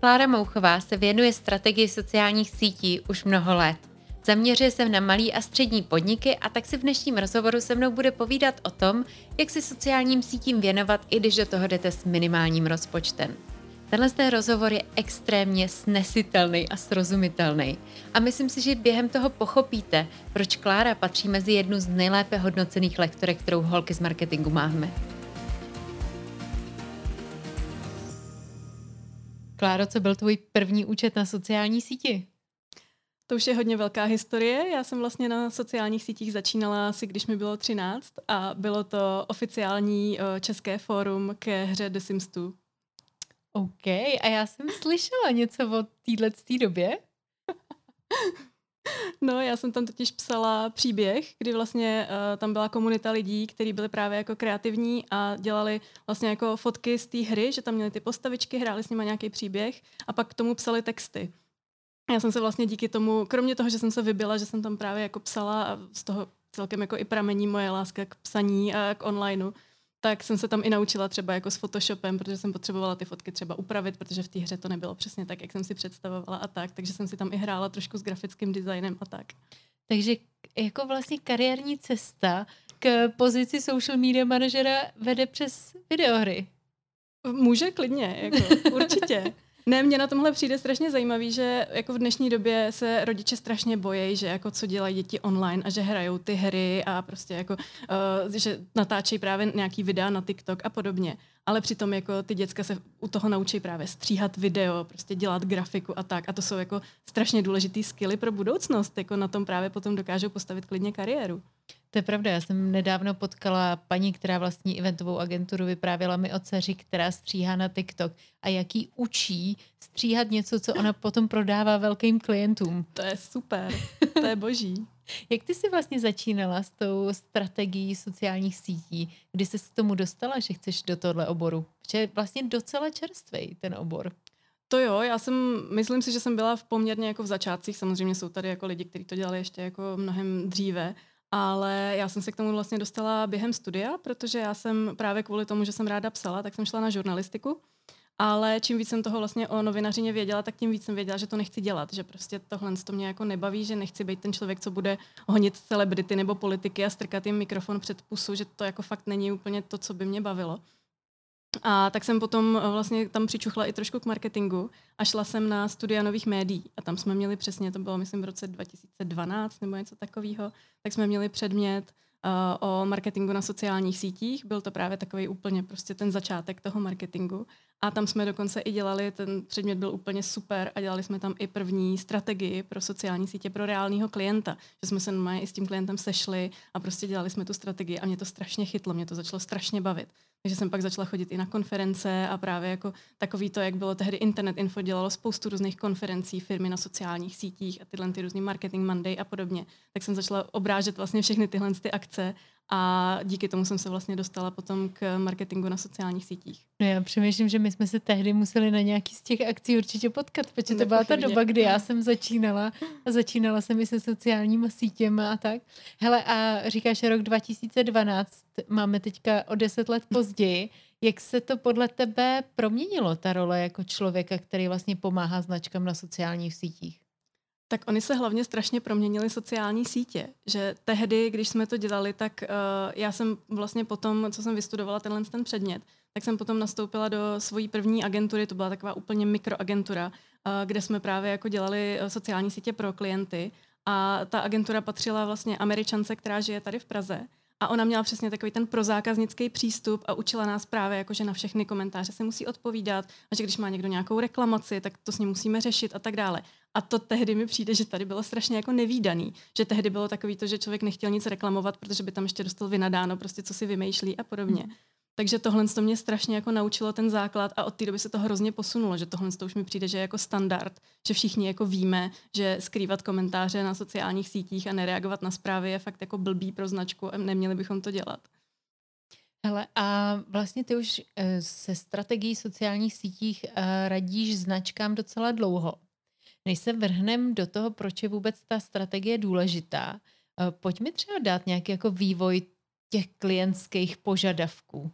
Klára Mouchová se věnuje strategii sociálních sítí už mnoho let. Zaměřuje se na malý a střední podniky a tak si v dnešním rozhovoru se mnou bude povídat o tom, jak si sociálním sítím věnovat, i když do toho jdete s minimálním rozpočtem. Tenhle ten rozhovor je extrémně snesitelný a srozumitelný. A myslím si, že během toho pochopíte, proč Klára patří mezi jednu z nejlépe hodnocených lektorek, kterou holky z marketingu máme. Kláro, co byl tvůj první účet na sociální síti? To už je hodně velká historie. Já jsem vlastně na sociálních sítích začínala asi, když mi bylo 13 a bylo to oficiální eh, české fórum ke hře The Sims 2. OK, a já jsem slyšela něco o téhle době. No, já jsem tam totiž psala příběh, kdy vlastně uh, tam byla komunita lidí, kteří byli právě jako kreativní a dělali vlastně jako fotky z té hry, že tam měli ty postavičky, hráli s nimi nějaký příběh a pak k tomu psali texty. Já jsem se vlastně díky tomu, kromě toho, že jsem se vybila, že jsem tam právě jako psala a z toho celkem jako i pramení moje láska k psaní a k onlineu, tak jsem se tam i naučila třeba jako s Photoshopem, protože jsem potřebovala ty fotky třeba upravit, protože v té hře to nebylo přesně tak, jak jsem si představovala a tak, takže jsem si tam i hrála trošku s grafickým designem a tak. Takže jako vlastně kariérní cesta k pozici social media manažera vede přes videohry. Může klidně, jako, určitě. Ne, mě na tomhle přijde strašně zajímavý, že jako v dnešní době se rodiče strašně bojí, že jako co dělají děti online a že hrajou ty hry a prostě jako, uh, že natáčejí právě nějaký videa na TikTok a podobně. Ale přitom jako ty děcka se u toho naučí právě stříhat video, prostě dělat grafiku a tak. A to jsou jako strašně důležitý skilly pro budoucnost. Jako na tom právě potom dokážou postavit klidně kariéru. To je pravda, já jsem nedávno potkala paní, která vlastní eventovou agenturu, vyprávěla mi o dceři, která stříhá na TikTok a jaký učí stříhat něco, co ona potom prodává velkým klientům. To je super, to je boží. Jak ty jsi vlastně začínala s tou strategií sociálních sítí? Kdy jsi se k tomu dostala, že chceš do tohle oboru? Protože je vlastně docela čerstvý ten obor. To jo, já jsem, myslím si, že jsem byla v poměrně jako v začátcích, samozřejmě jsou tady jako lidi, kteří to dělali ještě jako mnohem dříve, ale já jsem se k tomu vlastně dostala během studia, protože já jsem právě kvůli tomu, že jsem ráda psala, tak jsem šla na žurnalistiku. Ale čím víc jsem toho vlastně o novinařině věděla, tak tím víc jsem věděla, že to nechci dělat, že prostě tohle to mě jako nebaví, že nechci být ten člověk, co bude honit celebrity nebo politiky a strkat jim mikrofon před pusu, že to jako fakt není úplně to, co by mě bavilo. A tak jsem potom eh, vlastně tam přičuchla i trošku k marketingu a šla jsem na studia nových médií. A tam jsme měli přesně, to bylo myslím v roce 2012 nebo něco takového, tak jsme měli předmět uh, o marketingu na sociálních sítích. Byl to právě takový úplně prostě ten začátek toho marketingu. A tam jsme dokonce i dělali, ten předmět byl úplně super a dělali jsme tam i první strategii pro sociální sítě pro reálného klienta. Že jsme se i s tím klientem sešli a prostě dělali jsme tu strategii a mě to strašně chytlo, mě to začalo strašně bavit. Takže jsem pak začala chodit i na konference a právě jako takový to, jak bylo tehdy Internet Info, dělalo spoustu různých konferencí, firmy na sociálních sítích a tyhle ty různý marketing Monday a podobně. Tak jsem začala obrážet vlastně všechny tyhle ty akce a díky tomu jsem se vlastně dostala potom k marketingu na sociálních sítích. No já přemýšlím, že my jsme se tehdy museli na nějaký z těch akcí určitě potkat, protože to byla ta doba, kdy já jsem začínala a začínala jsem i se sociálníma sítěmi a tak. Hele a říkáš rok 2012, máme teďka o deset let později. Jak se to podle tebe proměnilo, ta role jako člověka, který vlastně pomáhá značkám na sociálních sítích? Tak oni se hlavně strašně proměnili sociální sítě, že tehdy, když jsme to dělali, tak uh, já jsem vlastně potom, co jsem vystudovala tenhle ten předmět, tak jsem potom nastoupila do svojí první agentury, to byla taková úplně mikroagentura, uh, kde jsme právě jako dělali uh, sociální sítě pro klienty. A ta agentura patřila vlastně američance, která žije tady v Praze a ona měla přesně takový ten prozákaznický přístup a učila nás právě, jako, že na všechny komentáře se musí odpovídat a že když má někdo nějakou reklamaci, tak to s ním musíme řešit a tak dále. A to tehdy mi přijde, že tady bylo strašně jako nevýdaný, že tehdy bylo takový to, že člověk nechtěl nic reklamovat, protože by tam ještě dostal vynadáno, prostě co si vymýšlí a podobně. Hmm. Takže tohle to mě strašně jako naučilo ten základ a od té doby se to hrozně posunulo, že tohle to už mi přijde, že je jako standard, že všichni jako víme, že skrývat komentáře na sociálních sítích a nereagovat na zprávy je fakt jako blbý pro značku a neměli bychom to dělat. Hele, a vlastně ty už eh, se strategií sociálních sítích eh, radíš značkám docela dlouho. Než se vrhnem do toho, proč je vůbec ta strategie důležitá, eh, pojď mi třeba dát nějaký jako vývoj těch klientských požadavků.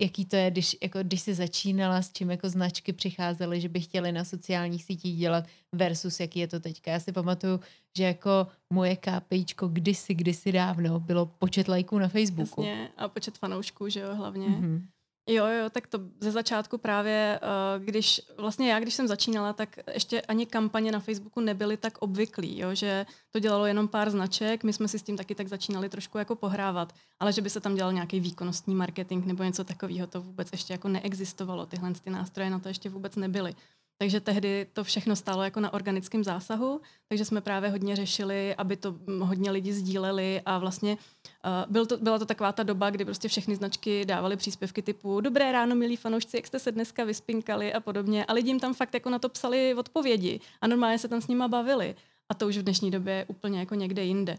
Jaký to je, když, jako, když jsi začínala, s čím jako značky přicházely, že by chtěli na sociálních sítích dělat versus jaký je to teďka. Já si pamatuju, že jako moje KPIčko kdysi, kdysi dávno bylo počet lajků na Facebooku. Jasně, a počet fanoušků, že jo, hlavně. Mm-hmm. Jo, jo, tak to ze začátku právě, uh, když vlastně já, když jsem začínala, tak ještě ani kampaně na Facebooku nebyly tak obvyklý, jo, že to dělalo jenom pár značek, my jsme si s tím taky tak začínali trošku jako pohrávat, ale že by se tam dělal nějaký výkonnostní marketing nebo něco takového, to vůbec ještě jako neexistovalo, tyhle ty nástroje na to ještě vůbec nebyly. Takže tehdy to všechno stálo jako na organickém zásahu, takže jsme právě hodně řešili, aby to hodně lidi sdíleli a vlastně uh, byl to, byla to taková ta doba, kdy prostě všechny značky dávaly příspěvky typu Dobré ráno, milí fanoušci, jak jste se dneska vyspinkali a podobně. A lidi jim tam fakt jako na to psali odpovědi a normálně se tam s nima bavili. A to už v dnešní době je úplně jako někde jinde.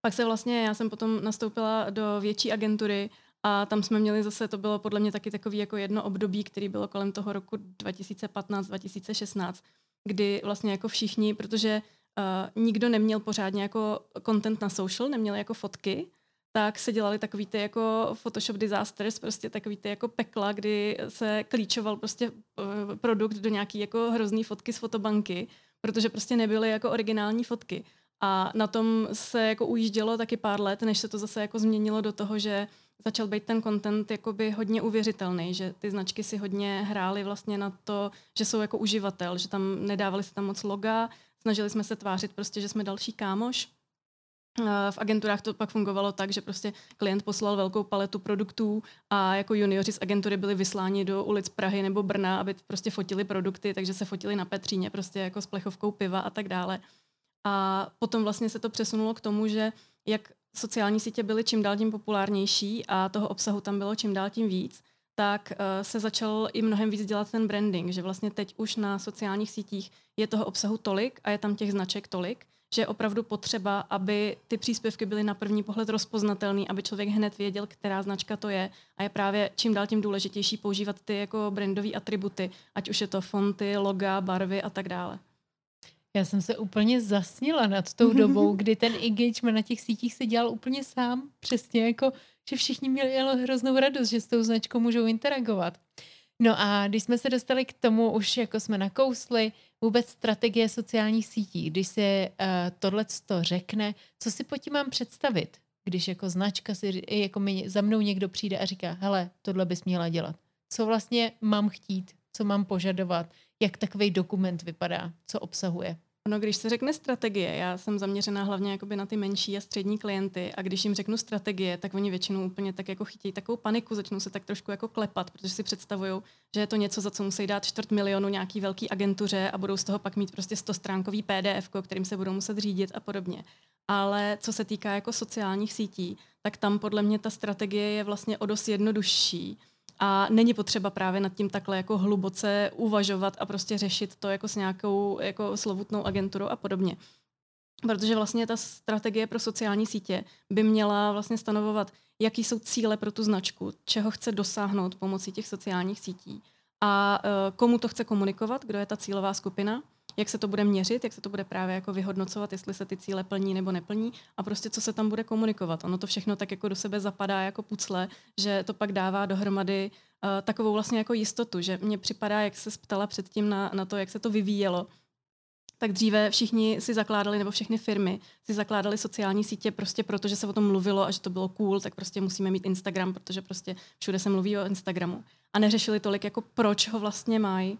Pak se vlastně, já jsem potom nastoupila do větší agentury a tam jsme měli zase, to bylo podle mě taky takový jako jedno období, který bylo kolem toho roku 2015-2016, kdy vlastně jako všichni, protože uh, nikdo neměl pořádně jako content na social, neměl jako fotky, tak se dělali takový ty jako Photoshop disasters, prostě takový ty jako pekla, kdy se klíčoval prostě uh, produkt do nějaký jako hrozný fotky z fotobanky, protože prostě nebyly jako originální fotky. A na tom se jako ujíždělo taky pár let, než se to zase jako změnilo do toho, že začal být ten content jakoby hodně uvěřitelný, že ty značky si hodně hrály vlastně na to, že jsou jako uživatel, že tam nedávali se tam moc loga, snažili jsme se tvářit prostě, že jsme další kámoš. V agenturách to pak fungovalo tak, že prostě klient poslal velkou paletu produktů a jako junioři z agentury byli vysláni do ulic Prahy nebo Brna, aby prostě fotili produkty, takže se fotili na Petříně prostě jako s plechovkou piva a tak dále. A potom vlastně se to přesunulo k tomu, že jak sociální sítě byly čím dál tím populárnější a toho obsahu tam bylo čím dál tím víc, tak uh, se začal i mnohem víc dělat ten branding, že vlastně teď už na sociálních sítích je toho obsahu tolik a je tam těch značek tolik, že je opravdu potřeba, aby ty příspěvky byly na první pohled rozpoznatelný, aby člověk hned věděl, která značka to je. A je právě čím dál tím důležitější používat ty jako brandové atributy, ať už je to fonty, loga, barvy a tak dále. Já jsem se úplně zasnila nad tou dobou, kdy ten engagement na těch sítích se dělal úplně sám. Přesně jako, že všichni měli hroznou radost, že s tou značkou můžou interagovat. No a když jsme se dostali k tomu, už jako jsme nakousli, vůbec strategie sociálních sítí, když se uh, tohle to řekne, co si pod tím mám představit, když jako značka si, jako mi, za mnou někdo přijde a říká, hele, tohle bys měla dělat. Co vlastně mám chtít, co mám požadovat, jak takový dokument vypadá, co obsahuje. No, když se řekne strategie, já jsem zaměřená hlavně jakoby na ty menší a střední klienty a když jim řeknu strategie, tak oni většinou úplně tak jako chytí takovou paniku, začnou se tak trošku jako klepat, protože si představují, že je to něco, za co musí dát čtvrt milionu nějaký velký agentuře a budou z toho pak mít prostě 100 stránkový PDF, kterým se budou muset řídit a podobně. Ale co se týká jako sociálních sítí, tak tam podle mě ta strategie je vlastně o dost jednodušší a není potřeba právě nad tím takhle jako hluboce uvažovat a prostě řešit to jako s nějakou jako slovutnou agenturou a podobně. Protože vlastně ta strategie pro sociální sítě by měla vlastně stanovovat, jaký jsou cíle pro tu značku, čeho chce dosáhnout pomocí těch sociálních sítí a uh, komu to chce komunikovat, kdo je ta cílová skupina jak se to bude měřit, jak se to bude právě jako vyhodnocovat, jestli se ty cíle plní nebo neplní a prostě co se tam bude komunikovat. Ono to všechno tak jako do sebe zapadá jako pucle, že to pak dává dohromady uh, takovou vlastně jako jistotu, že mně připadá, jak se ptala předtím na, na to, jak se to vyvíjelo, tak dříve všichni si zakládali, nebo všechny firmy si zakládali sociální sítě prostě proto, že se o tom mluvilo a že to bylo cool, tak prostě musíme mít Instagram, protože prostě všude se mluví o Instagramu. A neřešili tolik, jako proč ho vlastně mají,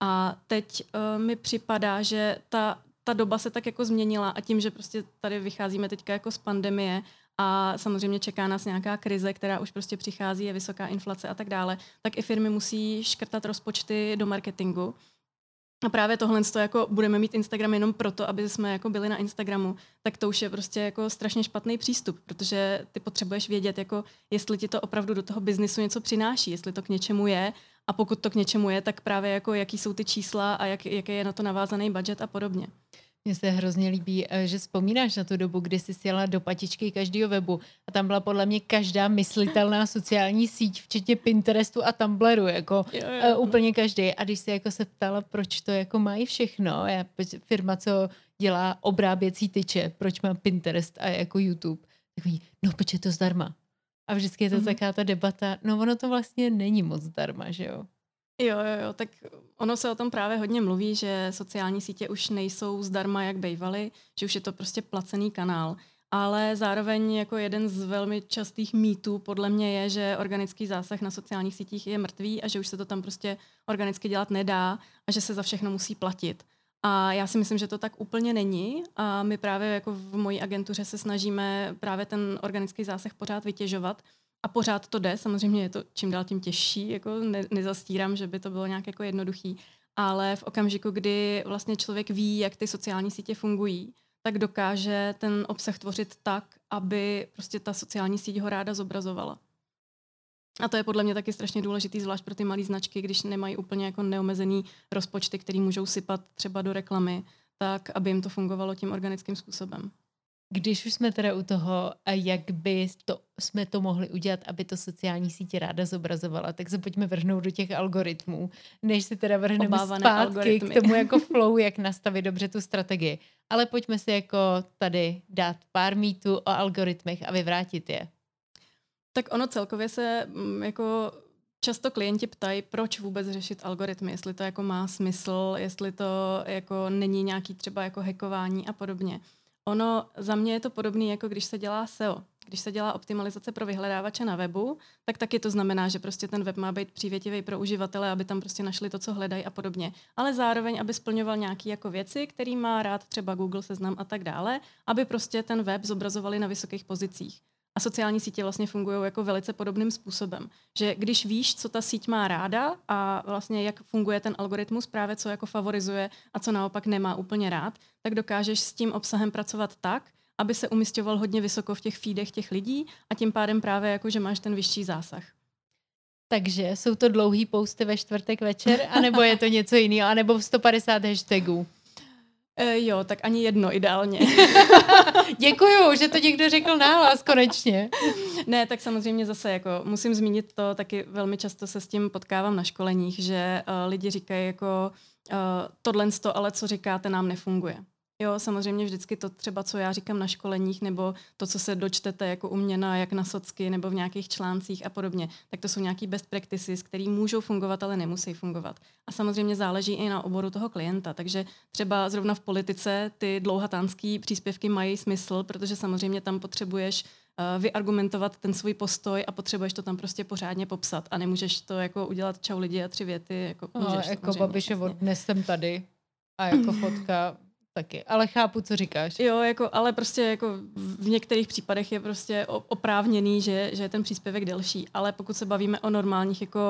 a teď uh, mi připadá, že ta, ta doba se tak jako změnila a tím, že prostě tady vycházíme teďka jako z pandemie a samozřejmě čeká nás nějaká krize, která už prostě přichází, je vysoká inflace a tak dále, tak i firmy musí škrtat rozpočty do marketingu. A právě tohle to jako budeme mít Instagram jenom proto, aby jsme jako byli na Instagramu, tak to už je prostě jako strašně špatný přístup, protože ty potřebuješ vědět, jako jestli ti to opravdu do toho biznisu něco přináší, jestli to k něčemu je a pokud to k něčemu je, tak právě jako jaký jsou ty čísla a jak, jaký je na to navázaný budget a podobně. Mně se hrozně líbí, eh, že vzpomínáš na tu dobu, kdy jsi sjela do patičky každého webu a tam byla podle mě každá myslitelná sociální síť, včetně Pinterestu a Tumblru, jako jo, jo. Uh, úplně každý. A když se jako se ptala, proč to jako mají všechno, já, firma, co dělá obráběcí tyče, proč má Pinterest a jako YouTube, takový, no proč je to zdarma. A vždycky je to mm-hmm. taková ta debata, no ono to vlastně není moc zdarma, že jo? Jo, jo, jo, tak ono se o tom právě hodně mluví, že sociální sítě už nejsou zdarma, jak bývaly, že už je to prostě placený kanál. Ale zároveň jako jeden z velmi častých mýtů podle mě je, že organický zásah na sociálních sítích je mrtvý a že už se to tam prostě organicky dělat nedá a že se za všechno musí platit. A já si myslím, že to tak úplně není a my právě jako v mojí agentuře se snažíme právě ten organický zásah pořád vytěžovat a pořád to jde. Samozřejmě je to čím dál tím těžší, jako ne, nezastírám, že by to bylo nějak jako jednoduchý, ale v okamžiku, kdy vlastně člověk ví, jak ty sociální sítě fungují, tak dokáže ten obsah tvořit tak, aby prostě ta sociální síť ho ráda zobrazovala. A to je podle mě taky strašně důležitý, zvlášť pro ty malé značky, když nemají úplně jako neomezený rozpočty, který můžou sypat třeba do reklamy, tak aby jim to fungovalo tím organickým způsobem. Když už jsme teda u toho, jak by to, jsme to mohli udělat, aby to sociální sítě ráda zobrazovala, tak se pojďme vrhnout do těch algoritmů, než si teda vrhneme Obávané zpátky algoritmy. k tomu jako flow, jak nastavit dobře tu strategii. Ale pojďme si jako tady dát pár mýtů o algoritmech a vyvrátit je. Tak ono celkově se mm, jako často klienti ptají, proč vůbec řešit algoritmy, jestli to jako má smysl, jestli to jako není nějaký třeba jako hackování a podobně. Ono za mě je to podobné, jako když se dělá SEO. Když se dělá optimalizace pro vyhledávače na webu, tak taky to znamená, že prostě ten web má být přívětivý pro uživatele, aby tam prostě našli to, co hledají a podobně. Ale zároveň, aby splňoval nějaké jako věci, který má rád třeba Google seznam a tak dále, aby prostě ten web zobrazovali na vysokých pozicích. A sociální sítě vlastně fungují jako velice podobným způsobem. Že když víš, co ta síť má ráda a vlastně jak funguje ten algoritmus právě, co jako favorizuje a co naopak nemá úplně rád, tak dokážeš s tím obsahem pracovat tak, aby se umistoval hodně vysoko v těch feedech těch lidí a tím pádem právě jako, že máš ten vyšší zásah. Takže jsou to dlouhý posty ve čtvrtek večer, anebo je to něco jiného, anebo 150 hashtagů? E, jo, tak ani jedno ideálně. Děkuju, že to někdo řekl nahlas konečně. ne, tak samozřejmě zase jako musím zmínit to, taky velmi často se s tím potkávám na školeních, že uh, lidi říkají jako uh, tohle ale co říkáte nám nefunguje. Jo, samozřejmě vždycky to třeba, co já říkám na školeních, nebo to, co se dočtete jako u mě na, jak na socky, nebo v nějakých článcích a podobně, tak to jsou nějaký best practices, které můžou fungovat, ale nemusí fungovat. A samozřejmě záleží i na oboru toho klienta. Takže třeba zrovna v politice ty dlouhatánské příspěvky mají smysl, protože samozřejmě tam potřebuješ uh, vyargumentovat ten svůj postoj a potřebuješ to tam prostě pořádně popsat a nemůžeš to jako udělat čau lidi a tři věty. Jako, no, můžeš, jako Babišovo, vlastně. dnes jsem tady a jako fotka taky, ale chápu, co říkáš. Jo, jako, ale prostě jako v některých případech je prostě oprávněný, že, že je ten příspěvek delší, ale pokud se bavíme o normálních jako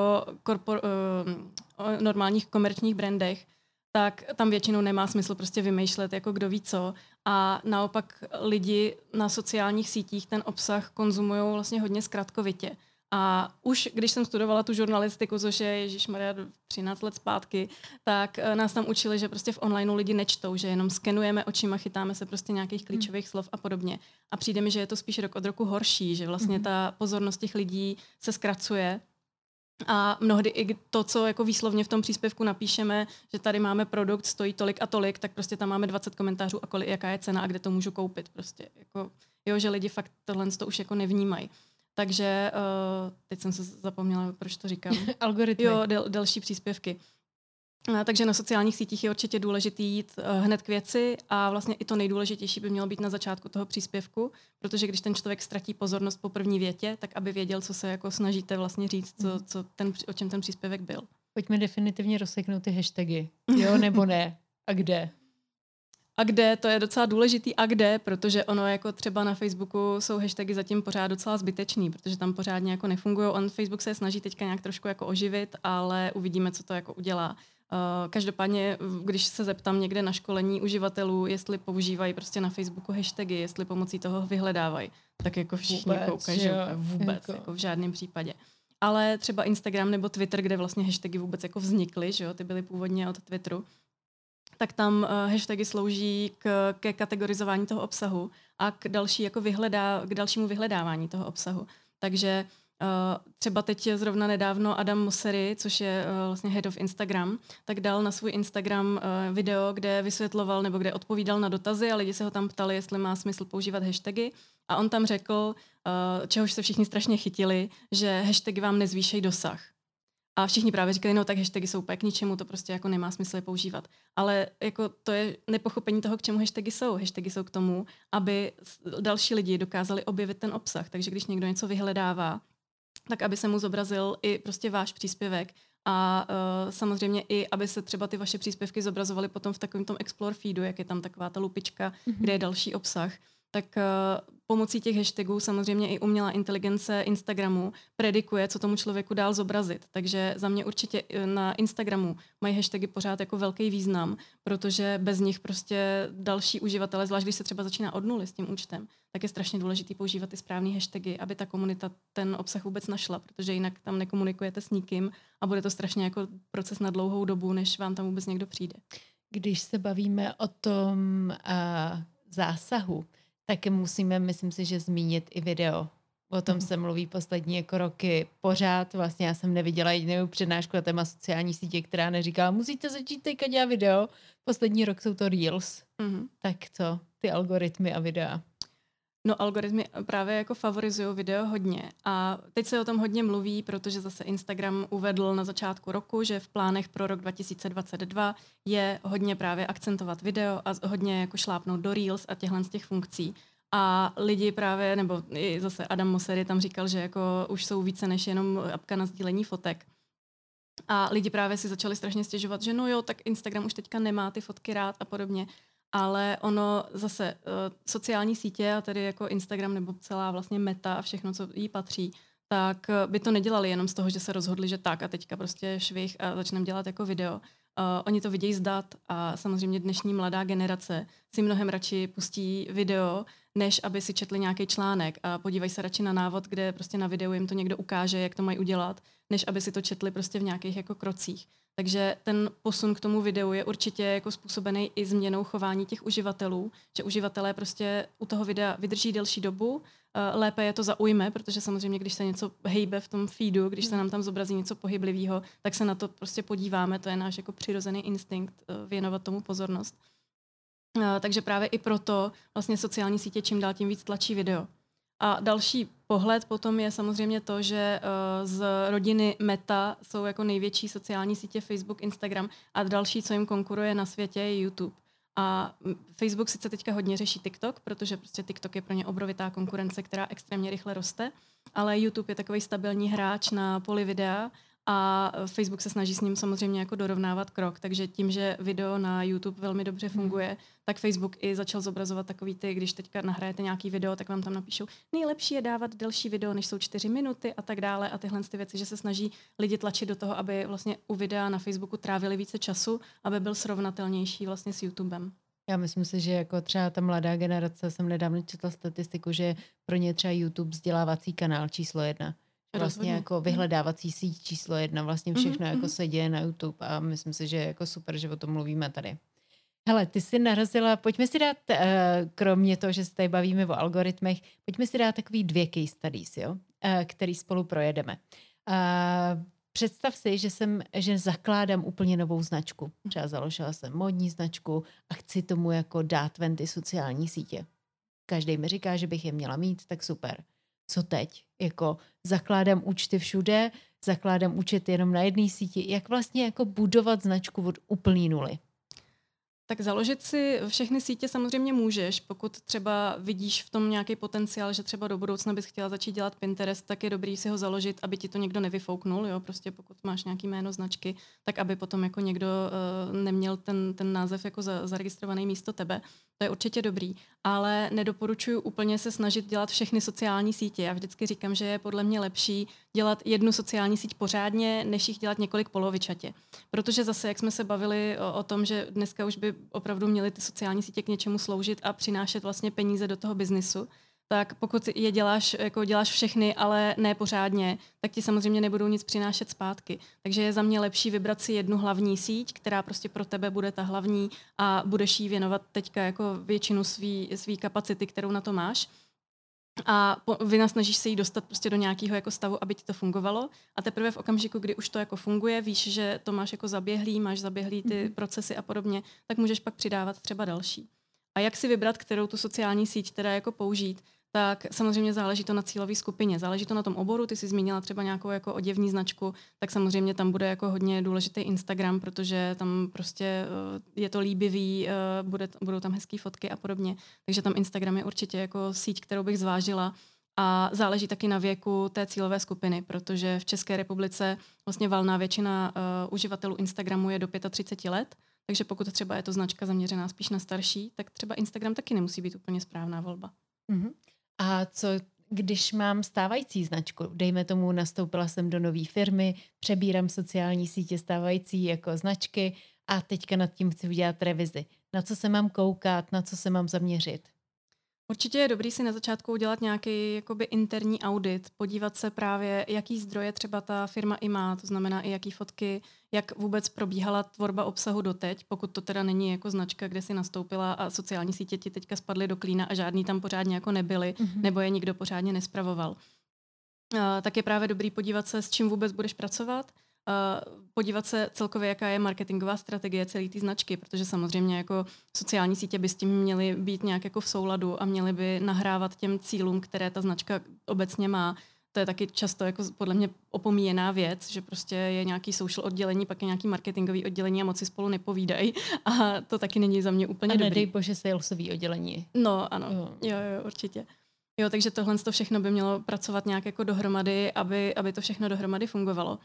korpor, uh, o normálních komerčních brandech, tak tam většinou nemá smysl prostě vymýšlet, jako kdo ví co. A naopak lidi na sociálních sítích ten obsah konzumují vlastně hodně zkratkovitě. A už když jsem studovala tu žurnalistiku, což je Ježíš Maria 13 let zpátky, tak eh, nás tam učili, že prostě v onlineu lidi nečtou, že jenom skenujeme očima, chytáme se prostě nějakých hmm. klíčových hmm. slov a podobně. A přijde mi, že je to spíš rok od roku horší, že vlastně hmm. ta pozornost těch lidí se zkracuje a mnohdy i to, co jako výslovně v tom příspěvku napíšeme, že tady máme produkt, stojí tolik a tolik, tak prostě tam máme 20 komentářů a kolik, jaká je cena a kde to můžu koupit. Prostě jako, jo, že lidi fakt tohle to už jako nevnímají. Takže uh, teď jsem se zapomněla, proč to říkám. Algoritmy. Jo, del, delší příspěvky. Uh, takže na sociálních sítích je určitě důležité jít uh, hned k věci a vlastně i to nejdůležitější by mělo být na začátku toho příspěvku, protože když ten člověk ztratí pozornost po první větě, tak aby věděl, co se jako snažíte vlastně říct, co, mhm. co ten, o čem ten příspěvek byl. Pojďme definitivně rozseknout ty hashtagy. Jo nebo ne? A kde? A kde, to je docela důležitý a kde, protože ono jako třeba na Facebooku jsou hashtagy zatím pořád docela zbytečný, protože tam pořádně jako nefungují. On Facebook se snaží teďka nějak trošku jako oživit, ale uvidíme, co to jako udělá. Uh, každopádně, když se zeptám někde na školení uživatelů, jestli používají prostě na Facebooku hashtagy, jestli pomocí toho vyhledávají, tak jako všichni vůbec, ukážou, vůbec, jako. jako v žádném případě. Ale třeba Instagram nebo Twitter, kde vlastně hashtagy vůbec jako vznikly, že jo, ty byly původně od Twitteru, tak tam uh, hashtagy slouží k, ke kategorizování toho obsahu a k, další, jako vyhledá, k dalšímu vyhledávání toho obsahu. Takže třeba teď zrovna nedávno Adam Mosseri, což je uh, vlastně head of Instagram, tak dal na svůj Instagram uh, video, kde vysvětloval nebo kde odpovídal na dotazy a lidi se ho tam ptali, jestli má smysl používat hashtagy. A on tam řekl, uh, čehož se všichni strašně chytili, že hashtagy vám nezvýšejí dosah. A všichni právě říkali, no tak hashtagy jsou úplně k ničemu, to prostě jako nemá smysl je používat. Ale jako to je nepochopení toho, k čemu hashtagy jsou. Hashtagy jsou k tomu, aby další lidi dokázali objevit ten obsah. Takže když někdo něco vyhledává, tak aby se mu zobrazil i prostě váš příspěvek a uh, samozřejmě i, aby se třeba ty vaše příspěvky zobrazovaly potom v takovém tom Explore feedu, jak je tam taková ta lupička, mm-hmm. kde je další obsah tak uh, pomocí těch hashtagů samozřejmě i umělá inteligence Instagramu predikuje, co tomu člověku dál zobrazit. Takže za mě určitě eh, na Instagramu mají hashtagy pořád jako velký význam, protože bez nich prostě další uživatelé, zvlášť když se třeba začíná od nuly s tím účtem, tak je strašně důležité používat ty správné hashtagy, aby ta komunita ten obsah vůbec našla, protože jinak tam nekomunikujete s nikým a bude to strašně jako proces na dlouhou dobu, než vám tam vůbec někdo přijde. Když se bavíme o tom uh, zásahu, tak musíme, myslím si, že zmínit i video. O tom mm. se mluví poslední jako roky pořád. Vlastně já jsem neviděla jedinou přednášku na téma sociální sítě, která neříká, musíte začít teďka dělat video. Poslední rok jsou to Reels. Mm. Tak co? Ty algoritmy a videa. No algoritmy právě jako favorizují video hodně a teď se o tom hodně mluví, protože zase Instagram uvedl na začátku roku, že v plánech pro rok 2022 je hodně právě akcentovat video a hodně jako šlápnout do Reels a těchhle z těch funkcí. A lidi právě, nebo i zase Adam Mosseri tam říkal, že jako už jsou více než jenom apka na sdílení fotek. A lidi právě si začali strašně stěžovat, že no jo, tak Instagram už teďka nemá ty fotky rád a podobně ale ono zase uh, sociální sítě a tedy jako Instagram nebo celá vlastně meta a všechno, co jí patří, tak uh, by to nedělali jenom z toho, že se rozhodli, že tak a teďka prostě švih a začneme dělat jako video. Uh, oni to vidějí zdat a samozřejmě dnešní mladá generace si mnohem radši pustí video, než aby si četli nějaký článek a podívají se radši na návod, kde prostě na videu jim to někdo ukáže, jak to mají udělat, než aby si to četli prostě v nějakých jako krocích. Takže ten posun k tomu videu je určitě jako způsobený i změnou chování těch uživatelů, že uživatelé prostě u toho videa vydrží delší dobu, eh, lépe je to zaujme, protože samozřejmě, když se něco hejbe v tom feedu, když se nám tam zobrazí něco pohyblivého, tak se na to prostě podíváme, to je náš jako přirozený instinkt eh, věnovat tomu pozornost. Eh, takže právě i proto vlastně sociální sítě čím dál tím víc tlačí video. A další pohled potom je samozřejmě to, že uh, z rodiny Meta jsou jako největší sociální sítě Facebook, Instagram a další, co jim konkuruje na světě, je YouTube. A Facebook sice teďka hodně řeší TikTok, protože prostě TikTok je pro ně obrovitá konkurence, která extrémně rychle roste, ale YouTube je takový stabilní hráč na poli videa a Facebook se snaží s ním samozřejmě jako dorovnávat krok, takže tím, že video na YouTube velmi dobře hmm. funguje, tak Facebook i začal zobrazovat takový ty, když teďka nahrajete nějaký video, tak vám tam napíšou, nejlepší je dávat delší video, než jsou čtyři minuty a tak dále a tyhle ty věci, že se snaží lidi tlačit do toho, aby vlastně u videa na Facebooku trávili více času, aby byl srovnatelnější vlastně s YouTubem. Já myslím si, že jako třeba ta mladá generace, jsem nedávno četla statistiku, že pro ně třeba YouTube vzdělávací kanál číslo jedna vlastně Rozhodně. jako vyhledávací síť číslo jedna, vlastně mhm, všechno mm-hmm. jako se děje na YouTube a myslím si, že je jako super, že o tom mluvíme tady. Hele, ty jsi narazila, pojďme si dát, uh, kromě toho, že se tady bavíme o algoritmech, pojďme si dát takový dvě case studies, jo, uh, který spolu projedeme. Uh, představ si, že jsem, že zakládám úplně novou značku. Třeba založila jsem modní značku a chci tomu jako dát ven ty sociální sítě. Každý mi říká, že bych je měla mít, tak super co teď? Jako zakládám účty všude, zakládám účet jenom na jedné síti. Jak vlastně jako budovat značku od úplný nuly? Tak založit si všechny sítě samozřejmě můžeš, pokud třeba vidíš v tom nějaký potenciál, že třeba do budoucna bys chtěla začít dělat Pinterest, tak je dobrý si ho založit, aby ti to někdo nevyfouknul, jo, prostě pokud máš nějaký jméno značky, tak aby potom jako někdo uh, neměl ten, ten název jako za, zaregistrovaný místo tebe. To je určitě dobrý, ale nedoporučuji úplně se snažit dělat všechny sociální sítě. Já vždycky říkám, že je podle mě lepší dělat jednu sociální síť pořádně, než jich dělat několik polovičatě. Protože zase, jak jsme se bavili o, o tom, že dneska už by opravdu měly ty sociální sítě k něčemu sloužit a přinášet vlastně peníze do toho biznisu, tak pokud je děláš, jako děláš všechny, ale ne pořádně, tak ti samozřejmě nebudou nic přinášet zpátky. Takže je za mě lepší vybrat si jednu hlavní síť, která prostě pro tebe bude ta hlavní a budeš jí věnovat teďka jako většinu svý, svý kapacity, kterou na to máš a po, snažíš se jí dostat prostě do nějakého jako stavu, aby ti to fungovalo a teprve v okamžiku, kdy už to jako funguje, víš, že to máš jako zaběhlý, máš zaběhlý ty mm-hmm. procesy a podobně, tak můžeš pak přidávat třeba další. A jak si vybrat, kterou tu sociální síť teda jako použít, tak samozřejmě záleží to na cílové skupině. Záleží to na tom oboru, ty jsi zmínila třeba nějakou jako oděvní značku, tak samozřejmě tam bude jako hodně důležitý Instagram, protože tam prostě eh, je to líbivý, eh, bude, budou tam hezké fotky a podobně. Takže tam Instagram je určitě jako síť, kterou bych zvážila. A záleží taky na věku té cílové skupiny, protože v České republice vlastně valná většina uh, uživatelů Instagramu je do 35 let, takže pokud třeba je to značka zaměřená spíš na starší, tak třeba Instagram taky nemusí být úplně správná volba. Mm-hmm. A co když mám stávající značku, dejme tomu, nastoupila jsem do nové firmy, přebírám sociální sítě stávající jako značky a teďka nad tím chci udělat revizi. Na co se mám koukat, na co se mám zaměřit? Určitě je dobrý si na začátku udělat nějaký jakoby interní audit, podívat se právě, jaký zdroje třeba ta firma i má, to znamená i jaký fotky, jak vůbec probíhala tvorba obsahu doteď, pokud to teda není jako značka, kde si nastoupila a sociální sítě ti teďka spadly do klína a žádný tam pořádně jako nebyly, mm-hmm. nebo je nikdo pořádně nespravoval. Uh, tak je právě dobrý podívat se, s čím vůbec budeš pracovat, podívat se celkově, jaká je marketingová strategie celé té značky, protože samozřejmě jako sociální sítě by s tím měly být nějak jako v souladu a měly by nahrávat těm cílům, které ta značka obecně má. To je taky často jako podle mě opomíjená věc, že prostě je nějaký social oddělení, pak je nějaký marketingový oddělení a moci spolu nepovídají a to taky není za mě úplně a dobrý. A bože salesový oddělení. No ano, jo, jo, jo určitě. Jo, takže tohle to všechno by mělo pracovat nějak jako dohromady, aby, aby to všechno dohromady fungovalo.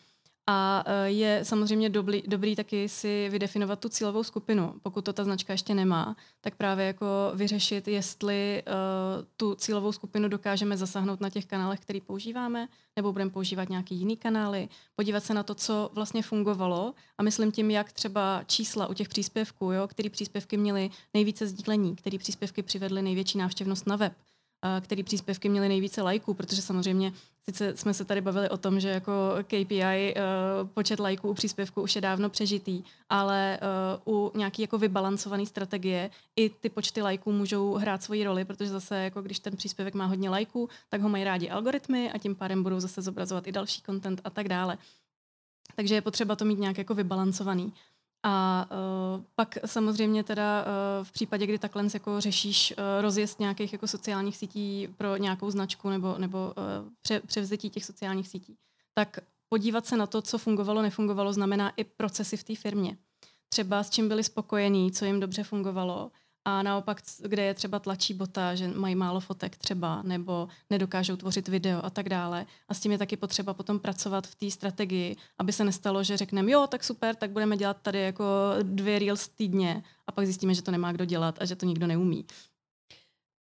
A e, je samozřejmě dobrý, dobrý taky si vydefinovat tu cílovou skupinu. Pokud to ta značka ještě nemá, tak právě jako vyřešit, jestli uh, tu cílovou skupinu dokážeme zasáhnout na těch kanálech, který používáme, nebo budeme používat nějaký jiný kanály, podívat se na to, co vlastně fungovalo a myslím tím, jak třeba čísla u těch příspěvků, jo, který příspěvky měly nejvíce sdílení, který příspěvky přivedly největší návštěvnost na web, který příspěvky měly nejvíce lajků, protože samozřejmě sice jsme se tady bavili o tom, že jako KPI eh, počet lajků u příspěvku už je dávno přežitý, ale uh, u nějaký jako vybalancované strategie i ty počty lajků můžou hrát svoji roli, protože zase jako když ten příspěvek má hodně lajků, tak ho mají rádi algoritmy a tím pádem budou zase zobrazovat i další content a tak dále. Takže je potřeba to mít nějak jako vybalancovaný. A uh, pak samozřejmě teda uh, v případě, kdy takhle jako řešíš uh, rozjezd nějakých jako sociálních sítí pro nějakou značku nebo, nebo uh, pře- převzetí těch sociálních sítí, tak podívat se na to, co fungovalo, nefungovalo, znamená i procesy v té firmě. Třeba s čím byli spokojení, co jim dobře fungovalo, a naopak, kde je třeba tlačí bota, že mají málo fotek třeba, nebo nedokážou tvořit video a tak dále. A s tím je taky potřeba potom pracovat v té strategii, aby se nestalo, že řekneme, jo, tak super, tak budeme dělat tady jako dvě reels týdně a pak zjistíme, že to nemá kdo dělat a že to nikdo neumí.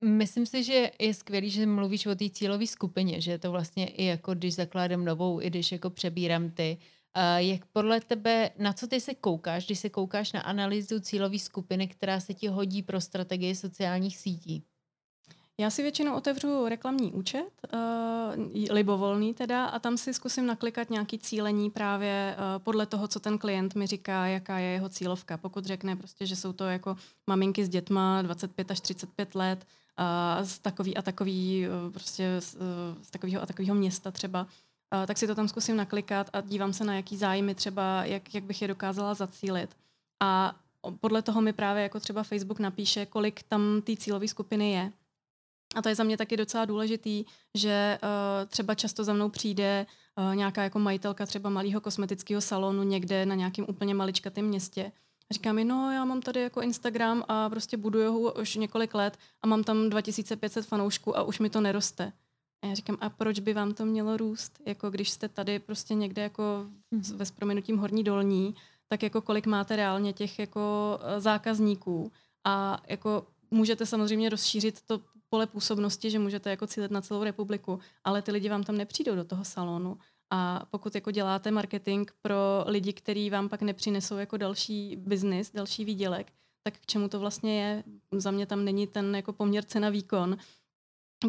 Myslím si, že je skvělý, že mluvíš o té cílové skupině, že je to vlastně i jako když zakládám novou, i když jako přebírám ty, jak podle tebe, na co ty se koukáš, když se koukáš na analýzu cílové skupiny, která se ti hodí pro strategii sociálních sítí? Já si většinou otevřu reklamní účet, uh, libovolný teda, a tam si zkusím naklikat nějaký cílení právě uh, podle toho, co ten klient mi říká, jaká je jeho cílovka. Pokud řekne prostě, že jsou to jako maminky s dětma 25 až 35 let, uh, z takový a takový, uh, prostě z, uh, z takového a takového města třeba, tak si to tam zkusím naklikat a dívám se na jaký zájmy třeba, jak, jak bych je dokázala zacílit. A podle toho mi právě jako třeba Facebook napíše, kolik tam té cílové skupiny je. A to je za mě taky docela důležitý, že uh, třeba často za mnou přijde uh, nějaká jako majitelka třeba malého kosmetického salonu někde na nějakém úplně maličkatém městě. A říká mi, no já mám tady jako Instagram a prostě buduju ho už několik let a mám tam 2500 fanoušků a už mi to neroste. A já říkám, a proč by vám to mělo růst? Jako když jste tady prostě někde jako mm-hmm. ve prominutím horní dolní, tak jako kolik máte reálně těch jako eh, zákazníků a jako můžete samozřejmě rozšířit to pole působnosti, že můžete jako cílit na celou republiku, ale ty lidi vám tam nepřijdou do toho salonu. A pokud jako děláte marketing pro lidi, kteří vám pak nepřinesou jako další biznis, další výdělek, tak k čemu to vlastně je? Za mě tam není ten jako poměr cena výkon,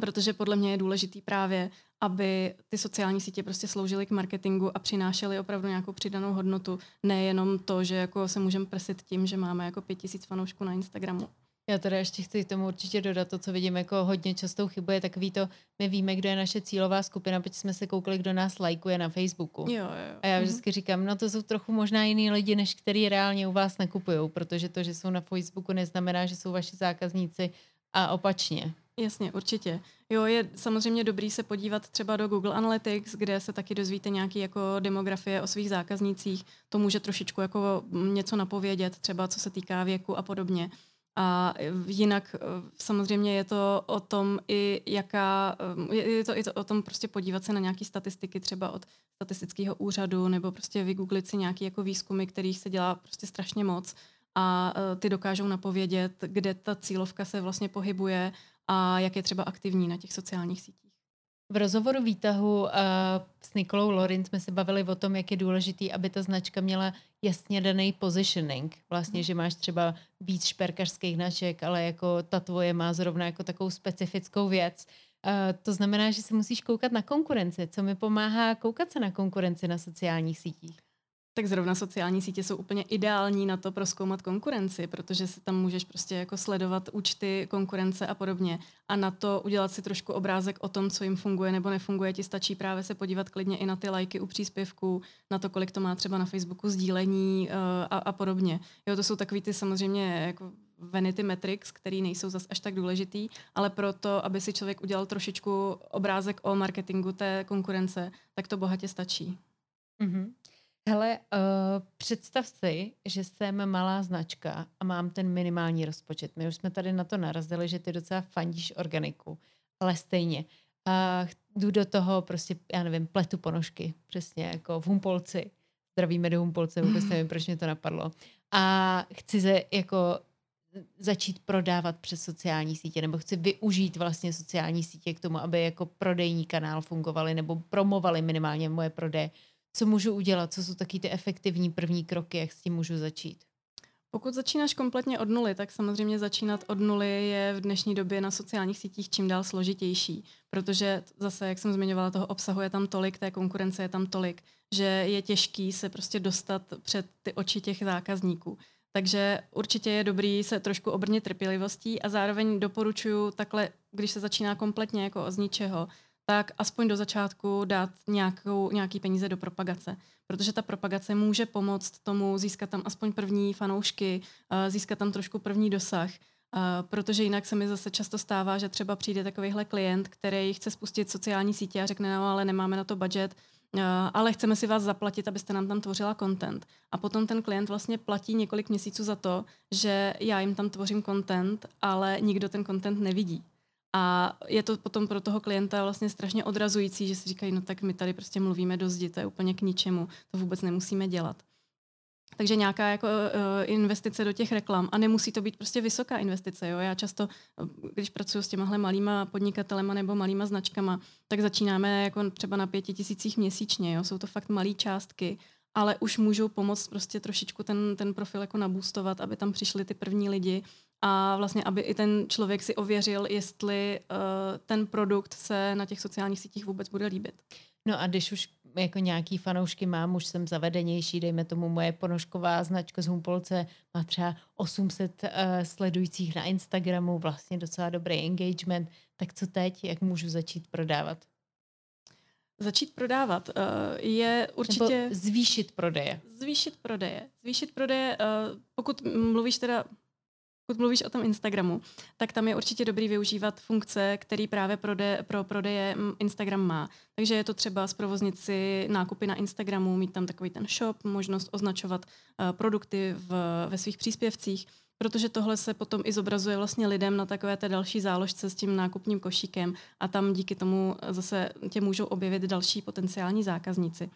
protože podle mě je důležitý právě, aby ty sociální sítě prostě sloužily k marketingu a přinášely opravdu nějakou přidanou hodnotu. Nejenom to, že jako se můžeme presit tím, že máme jako pět tisíc fanoušků na Instagramu. Já teda ještě chci tomu určitě dodat to, co vidím jako hodně častou chybu, je takový to, my víme, kdo je naše cílová skupina, protože jsme se koukli, kdo nás lajkuje na Facebooku. Jo, jo. A já mhm. vždycky říkám, no to jsou trochu možná jiný lidi, než který reálně u vás nakupují, protože to, že jsou na Facebooku, neznamená, že jsou vaši zákazníci a opačně. Jasně, určitě. Jo, je samozřejmě dobrý se podívat třeba do Google Analytics, kde se taky dozvíte nějaký jako demografie o svých zákaznících. To může trošičku jako něco napovědět, třeba co se týká věku a podobně. A jinak eh, samozřejmě je to o tom i jaká, eh, je to, je to o tom prostě podívat se na nějaké statistiky třeba od statistického úřadu nebo prostě vygooglit si nějaký jako výzkumy, kterých se dělá prostě strašně moc a eh, ty dokážou napovědět, kde ta cílovka se vlastně pohybuje a jak je třeba aktivní na těch sociálních sítích. V rozhovoru výtahu uh, s Nikolou Lorin jsme se bavili o tom, jak je důležitý, aby ta značka měla jasně daný positioning. Vlastně, že máš třeba víc šperkařských značek, ale jako ta tvoje má zrovna jako takovou specifickou věc. Uh, to znamená, že se musíš koukat na konkurenci. Co mi pomáhá koukat se na konkurenci na sociálních sítích? Tak zrovna sociální sítě jsou úplně ideální na to proskoumat konkurenci, protože si tam můžeš prostě jako sledovat účty konkurence a podobně. A na to udělat si trošku obrázek o tom, co jim funguje nebo nefunguje, ti stačí právě se podívat klidně i na ty lajky u příspěvků, na to, kolik to má třeba na Facebooku sdílení uh, a, a podobně. Jo, to jsou takový ty samozřejmě jako vanity metrics, který nejsou zas až tak důležitý, ale proto, aby si člověk udělal trošičku obrázek o marketingu té konkurence, tak to bohatě stačí. Mm-hmm. Hele, uh, představ si, že jsem malá značka a mám ten minimální rozpočet. My už jsme tady na to narazili, že ty docela fandíš organiku, ale stejně. A uh, jdu do toho prostě, já nevím, pletu ponožky, přesně jako v Humpolci. Zdravíme do Humpolce, vůbec nevím, proč mě to napadlo. A chci se jako začít prodávat přes sociální sítě, nebo chci využít vlastně sociální sítě k tomu, aby jako prodejní kanál fungovaly, nebo promovali minimálně moje prodeje co můžu udělat, co jsou taky ty efektivní první kroky, jak s tím můžu začít? Pokud začínáš kompletně od nuly, tak samozřejmě začínat od nuly je v dnešní době na sociálních sítích čím dál složitější, protože zase, jak jsem zmiňovala, toho obsahu je tam tolik, té konkurence je tam tolik, že je těžký se prostě dostat před ty oči těch zákazníků. Takže určitě je dobrý se trošku obrnit trpělivostí a zároveň doporučuji takhle, když se začíná kompletně jako z ničeho, tak aspoň do začátku dát nějakou, nějaký peníze do propagace. Protože ta propagace může pomoct tomu získat tam aspoň první fanoušky, eh, získat tam trošku první dosah. Uh, protože jinak se mi zase často stává, že třeba přijde takovýhle klient, který chce spustit sociální sítě a řekne, no ale nemáme na to budget, uh, ale chceme si vás zaplatit, abyste nám tam tvořila content. A potom ten klient vlastně platí několik měsíců za to, že já jim tam tvořím content, ale nikdo ten content nevidí. A je to potom pro toho klienta vlastně strašně odrazující, že si říkají, no tak my tady prostě mluvíme do zdi, to je úplně k ničemu, to vůbec nemusíme dělat. Takže nějaká jako uh, investice do těch reklam a nemusí to být prostě vysoká investice. Jo? Já často, když pracuji s těmahle malýma podnikatelema nebo malýma značkama, tak začínáme jako třeba na pěti tisících měsíčně. Jo? Jsou to fakt malé částky, ale už můžou pomoct prostě trošičku ten, ten profil jako nabůstovat, aby tam přišli ty první lidi a vlastně, aby i ten člověk si ověřil, jestli uh, ten produkt se na těch sociálních sítích vůbec bude líbit. No a když už jako nějaký fanoušky mám, už jsem zavedenější, dejme tomu moje ponožková značka z Humpolce má třeba 800 uh, sledujících na Instagramu, vlastně docela dobrý engagement, tak co teď, jak můžu začít prodávat? Začít prodávat uh, je určitě... Nebo zvýšit prodeje. Zvýšit prodeje. Zvýšit prodeje, uh, pokud mluvíš teda pokud mluvíš o tom Instagramu, tak tam je určitě dobrý využívat funkce, který právě prode, pro prodeje Instagram má. Takže je to třeba zprovoznit si nákupy na Instagramu, mít tam takový ten shop, možnost označovat uh, produkty v, ve svých příspěvcích, protože tohle se potom i zobrazuje vlastně lidem na takové té další záložce s tím nákupním košíkem a tam díky tomu zase tě můžou objevit další potenciální zákazníci.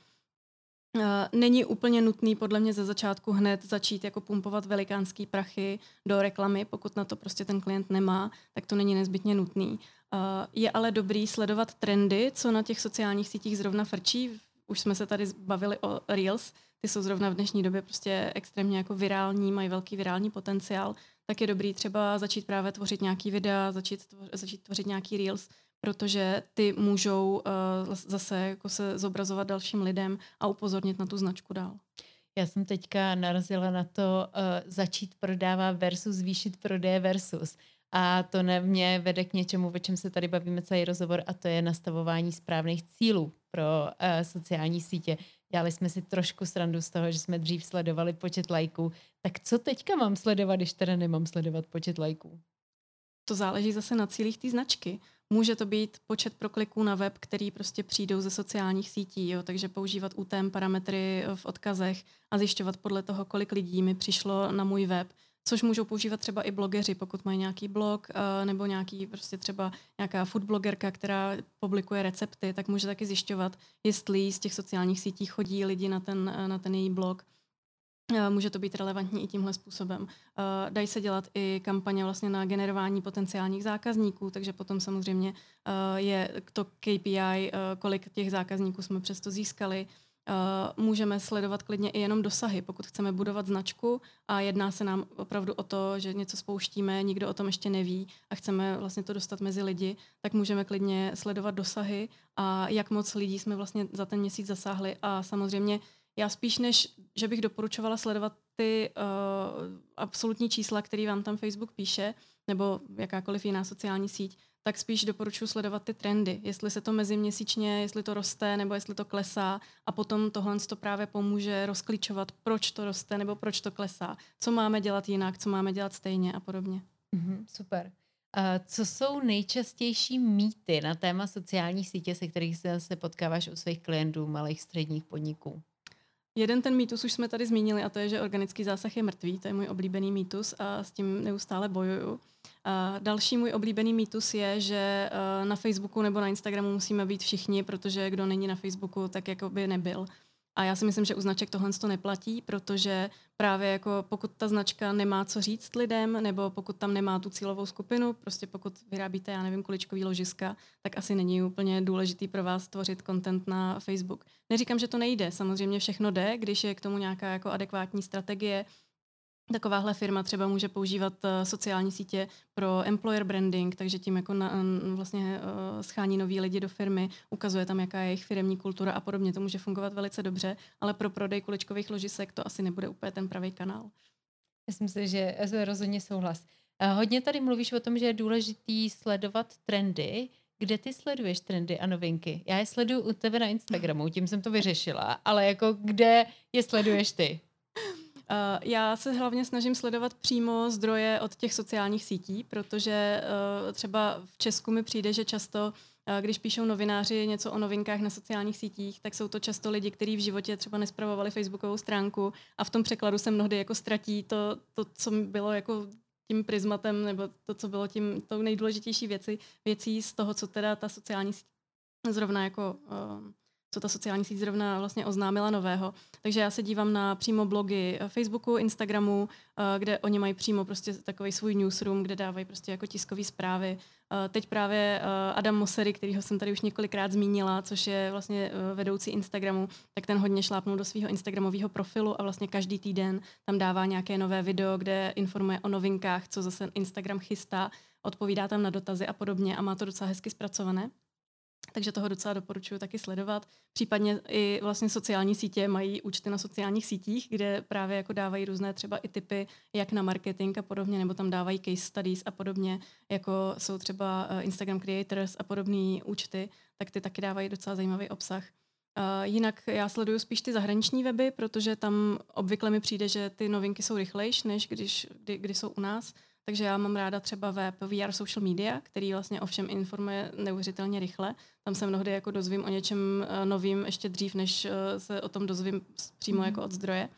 Eh, není úplně nutný podle mě ze začátku hned začít jako pumpovat velikánský prachy do reklamy, pokud na to prostě ten klient nemá, tak to není nezbytně nutný. Eh, je ale dobrý sledovat trendy, co na těch sociálních sítích zrovna frčí. Už jsme se tady bavili o Reels, ty jsou zrovna v dnešní době prostě extrémně jako virální, mají velký virální potenciál, tak je dobrý třeba začít právě tvořit nějaký videa, začít, tvořit, začít tvořit nějaký Reels, protože ty můžou uh, zase jako se zobrazovat dalším lidem a upozornit na tu značku dál. Já jsem teďka narazila na to uh, začít prodávat versus zvýšit prodeje versus. A to ne, mě vede k něčemu, o čem se tady bavíme celý rozhovor, a to je nastavování správných cílů pro uh, sociální sítě. Dělali jsme si trošku srandu z toho, že jsme dřív sledovali počet lajků. Tak co teďka mám sledovat, když teda nemám sledovat počet lajků? To záleží zase na cílích té značky. Může to být počet prokliků na web, který prostě přijdou ze sociálních sítí, jo? takže používat UTM parametry v odkazech a zjišťovat podle toho, kolik lidí mi přišlo na můj web což můžou používat třeba i blogeři, pokud mají nějaký blog uh, nebo nějaký prostě třeba nějaká food blogerka, která publikuje recepty, tak může taky zjišťovat, jestli z těch sociálních sítí chodí lidi na ten, uh, na ten její blog. Uh, může to být relevantní i tímhle způsobem. Uh, dají se dělat i kampaně vlastně na generování potenciálních zákazníků, takže potom samozřejmě uh, je to KPI, kolik těch zákazníků jsme přesto získali. Můžeme sledovat klidně i jenom dosahy, pokud chceme budovat značku a jedná se nám opravdu o to, že něco spouštíme, nikdo o tom ještě neví a chceme vlastně to dostat mezi lidi, tak můžeme klidně sledovat dosahy a jak moc lidí jsme vlastně za ten měsíc zasáhli a samozřejmě já spíš než, že bych doporučovala sledovat ty uh, absolutní čísla, které vám tam Facebook píše, nebo jakákoliv jiná sociální síť, tak spíš doporučuji sledovat ty trendy, jestli se to meziměsíčně, jestli to roste nebo jestli to klesá a potom tohle to právě pomůže rozklíčovat, proč to roste nebo proč to klesá, co máme dělat jinak, co máme dělat stejně a podobně. Mm-hmm, super. A co jsou nejčastější mýty na téma sociální sítě, se kterých se, se potkáváš u svých klientů, malých středních podniků? Jeden ten mýtus už jsme tady zmínili a to je, že organický zásah je mrtvý. To je můj oblíbený mýtus a s tím neustále bojuju. A další můj oblíbený mýtus je, že eh, na Facebooku nebo na Instagramu musíme být všichni, protože kdo není na Facebooku, tak jako by nebyl. A já si myslím, že u značek tohle to neplatí, protože právě jako pokud ta značka nemá co říct lidem, nebo pokud tam nemá tu cílovou skupinu, prostě pokud vyrábíte, já nevím, kuličkový ložiska, tak asi není úplně důležitý pro vás tvořit content na Facebook. Neříkám, že to nejde, samozřejmě všechno jde, když je k tomu nějaká jako adekvátní strategie, Takováhle firma třeba může používat uh, sociální sítě pro employer branding, takže tím jako na, vlastně uh, schání nový lidi do firmy, ukazuje tam, jaká je jejich firmní kultura a podobně. To může fungovat velice dobře, ale pro prodej kuličkových ložisek to asi nebude úplně ten pravý kanál. Myslím si, že rozhodně souhlas. Uh, hodně tady mluvíš o tom, že je důležitý sledovat trendy. Kde ty sleduješ trendy a novinky? Já je sleduju u tebe na Instagramu, tím jsem to vyřešila, ale jako kde je sleduješ ty? Uh, já se hlavně snažím sledovat přímo zdroje od těch sociálních sítí, protože uh, třeba v Česku mi přijde, že často uh, když píšou novináři něco o novinkách na sociálních sítích, tak jsou to často lidi, kteří v životě třeba nespravovali facebookovou stránku a v tom překladu se mnohdy jako ztratí to, to co bylo jako tím prismatem nebo to, co bylo tím tou nejdůležitější věci, věcí z toho, co teda ta sociální síť zrovna jako co ta sociální síť zrovna vlastně oznámila nového. Takže já se dívám na přímo blogy eh, Facebooku, Instagramu, eh, kde oni mají přímo prostě takový svůj newsroom, kde dávají prostě jako tiskové zprávy. Eh, teď právě Adam Mosery, kterýho jsem tady už několikrát zmínila, což je vlastně vedoucí Instagramu, tak ten hodně šlápnul do svého Instagramového profilu a vlastně každý týden tam dává nějaké nové video, kde informuje o novinkách, co zase Instagram chystá, odpovídá tam na dotazy a podobně a má to docela hezky zpracované. Takže toho docela doporučuji taky sledovat. Případně i vlastně sociální sítě mají účty na sociálních sítích, kde právě jako dávají různé třeba i typy, jak na marketing a podobně, nebo tam dávají case studies a podobně, jako jsou třeba eh, Instagram Creators a podobné účty, tak ty taky dávají docela zajímavý obsah. Uh, jinak já sleduju spíš ty zahraniční weby, protože tam obvykle mi přijde, že ty novinky jsou rychlejší, než když, kdy, kdy jsou u nás. Takže já mám ráda třeba web VR Social Media, který vlastně ovšem informuje neuvěřitelně rychle. Tam se mnohdy jako dozvím o něčem uh, novým ještě dřív, než uh, se o tom dozvím přímo mm. jako od zdroje.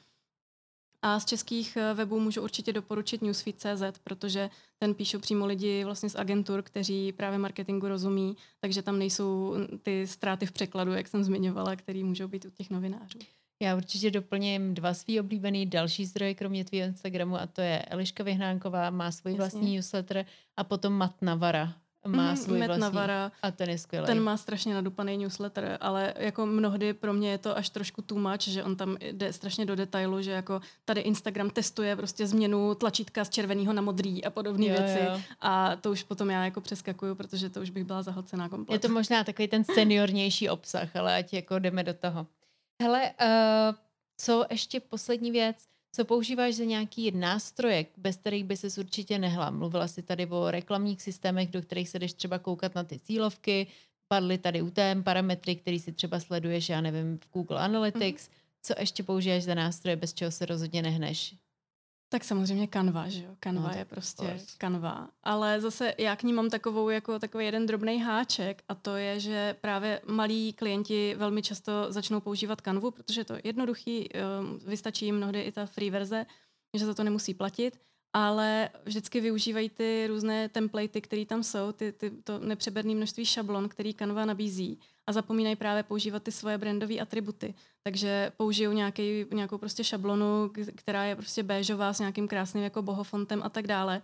A z českých uh, webů můžu určitě doporučit Newsfeed.cz, protože ten píšou přímo lidi vlastně z agentur, kteří právě marketingu rozumí, takže tam nejsou ty ztráty v překladu, jak jsem zmiňovala, které můžou být u těch novinářů. Já určitě doplním dva svý oblíbený další zdroje, kromě tvého Instagramu, a to je Eliška Vyhnánková, má svůj Jasně. vlastní newsletter, a potom Mat Navara, má mm, svůj Matt vlastní. Navara, a ten je skvělý. Ten má strašně nadupaný newsletter, ale jako mnohdy pro mě je to až trošku too much, že on tam jde strašně do detailu, že jako tady Instagram testuje prostě změnu tlačítka z červeného na modrý a podobné věci. Jo. A to už potom já jako přeskakuju, protože to už bych byla zahlcená komplet. Je to možná takový ten seniornější obsah, ale ať jako jdeme do toho. Hele, uh, co ještě poslední věc, co používáš za nějaký nástroje, bez kterých by se určitě nehla? Mluvila jsi tady o reklamních systémech, do kterých se jdeš třeba koukat na ty cílovky, padly tady UTM parametry, který si třeba sleduješ, já nevím, v Google Analytics. Mm-hmm. Co ještě používáš za nástroje, bez čeho se rozhodně nehneš? Tak samozřejmě Canva, že jo? Canva no, je prostě course. Canva. Ale zase já k ní mám takovou, jako takový jeden drobný háček a to je, že právě malí klienti velmi často začnou používat Canvu, protože je to jednoduchý, um, vystačí jim mnohdy i ta free verze, že za to nemusí platit ale vždycky využívají ty různé templatey, které tam jsou, ty, ty, to nepřeberné množství šablon, který Canva nabízí a zapomínají právě používat ty svoje brandové atributy. Takže použijou nějaký, nějakou prostě šablonu, která je prostě béžová s nějakým krásným jako bohofontem a tak dále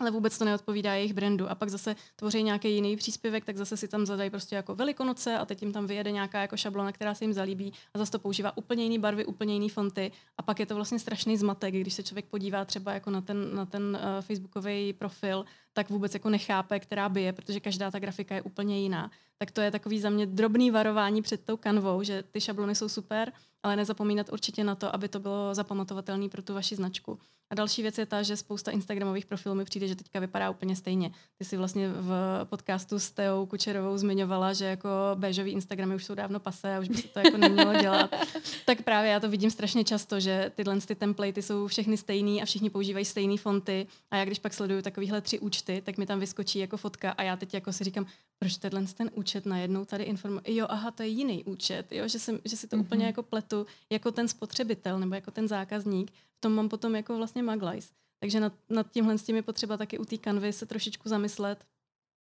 ale vůbec to neodpovídá jejich brandu. A pak zase tvoří nějaký jiný příspěvek, tak zase si tam zadají prostě jako velikonoce a teď jim tam vyjede nějaká jako šablona, která se jim zalíbí a zase to používá úplně jiný barvy, úplně jiný fonty a pak je to vlastně strašný zmatek, když se člověk podívá třeba jako na ten, na ten uh, facebookový profil, tak vůbec jako nechápe, která by je, protože každá ta grafika je úplně jiná. Tak to je takový za mě drobný varování před tou kanvou, že ty šablony jsou super, ale nezapomínat určitě na to, aby to bylo zapamatovatelné pro tu vaši značku. A další věc je ta, že spousta Instagramových profilů mi přijde, že teďka vypadá úplně stejně. Ty si vlastně v podcastu s Teou Kučerovou zmiňovala, že jako béžový Instagramy už jsou dávno pasé a už by se to jako nemělo dělat. tak právě já to vidím strašně často, že tyhle ty templatey jsou všechny stejný a všichni používají stejné fonty. A já když pak sleduju takovýhle tři účty, tak mi tam vyskočí jako fotka a já teď jako si říkám, proč tenhle ten účet najednou tady informuje, jo, aha, to je jiný účet, jo, že, jsem, že si to mm-hmm. úplně jako pletu jako ten spotřebitel nebo jako ten zákazník, v tom mám potom jako vlastně maglajs. Takže nad, nad tímhle s tím je potřeba taky u té kanvy se trošičku zamyslet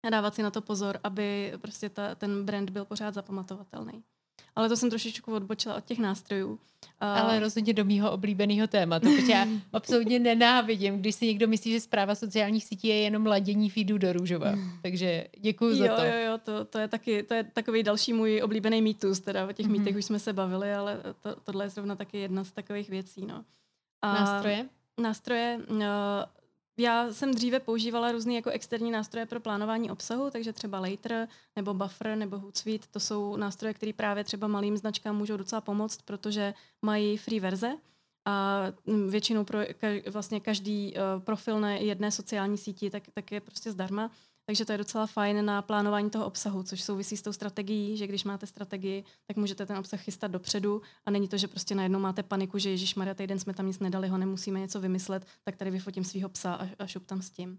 a dávat si na to pozor, aby prostě ta, ten brand byl pořád zapamatovatelný. Ale to jsem trošičku odbočila od těch nástrojů. Ale rozhodně do mýho oblíbeného tématu, protože já absolutně nenávidím, když si někdo myslí, že zpráva sociálních sítí je jenom ladění feedu do růžova. Takže děkuji za to. Jo, jo, to, to, je taky, to je takový další můj oblíbený mýtus, teda o těch mm-hmm. mýtech už jsme se bavili, ale to, tohle je zrovna taky jedna z takových věcí. No. A nástroje? Nástroje, uh, já jsem dříve používala různé jako externí nástroje pro plánování obsahu, takže třeba Later nebo Buffer nebo Hootsuite, to jsou nástroje, které právě třeba malým značkám můžou docela pomoct, protože mají free verze a mm, většinou pro vlastně každý uh, profil na jedné sociální síti tak, tak je prostě zdarma. Takže to je docela fajn na plánování toho obsahu, což souvisí s tou strategií, že když máte strategii, tak můžete ten obsah chystat dopředu a není to, že prostě najednou máte paniku, že Ježíš Maria, týden jsme tam nic nedali, ho nemusíme něco vymyslet, tak tady vyfotím svého psa a, a šup tam s tím.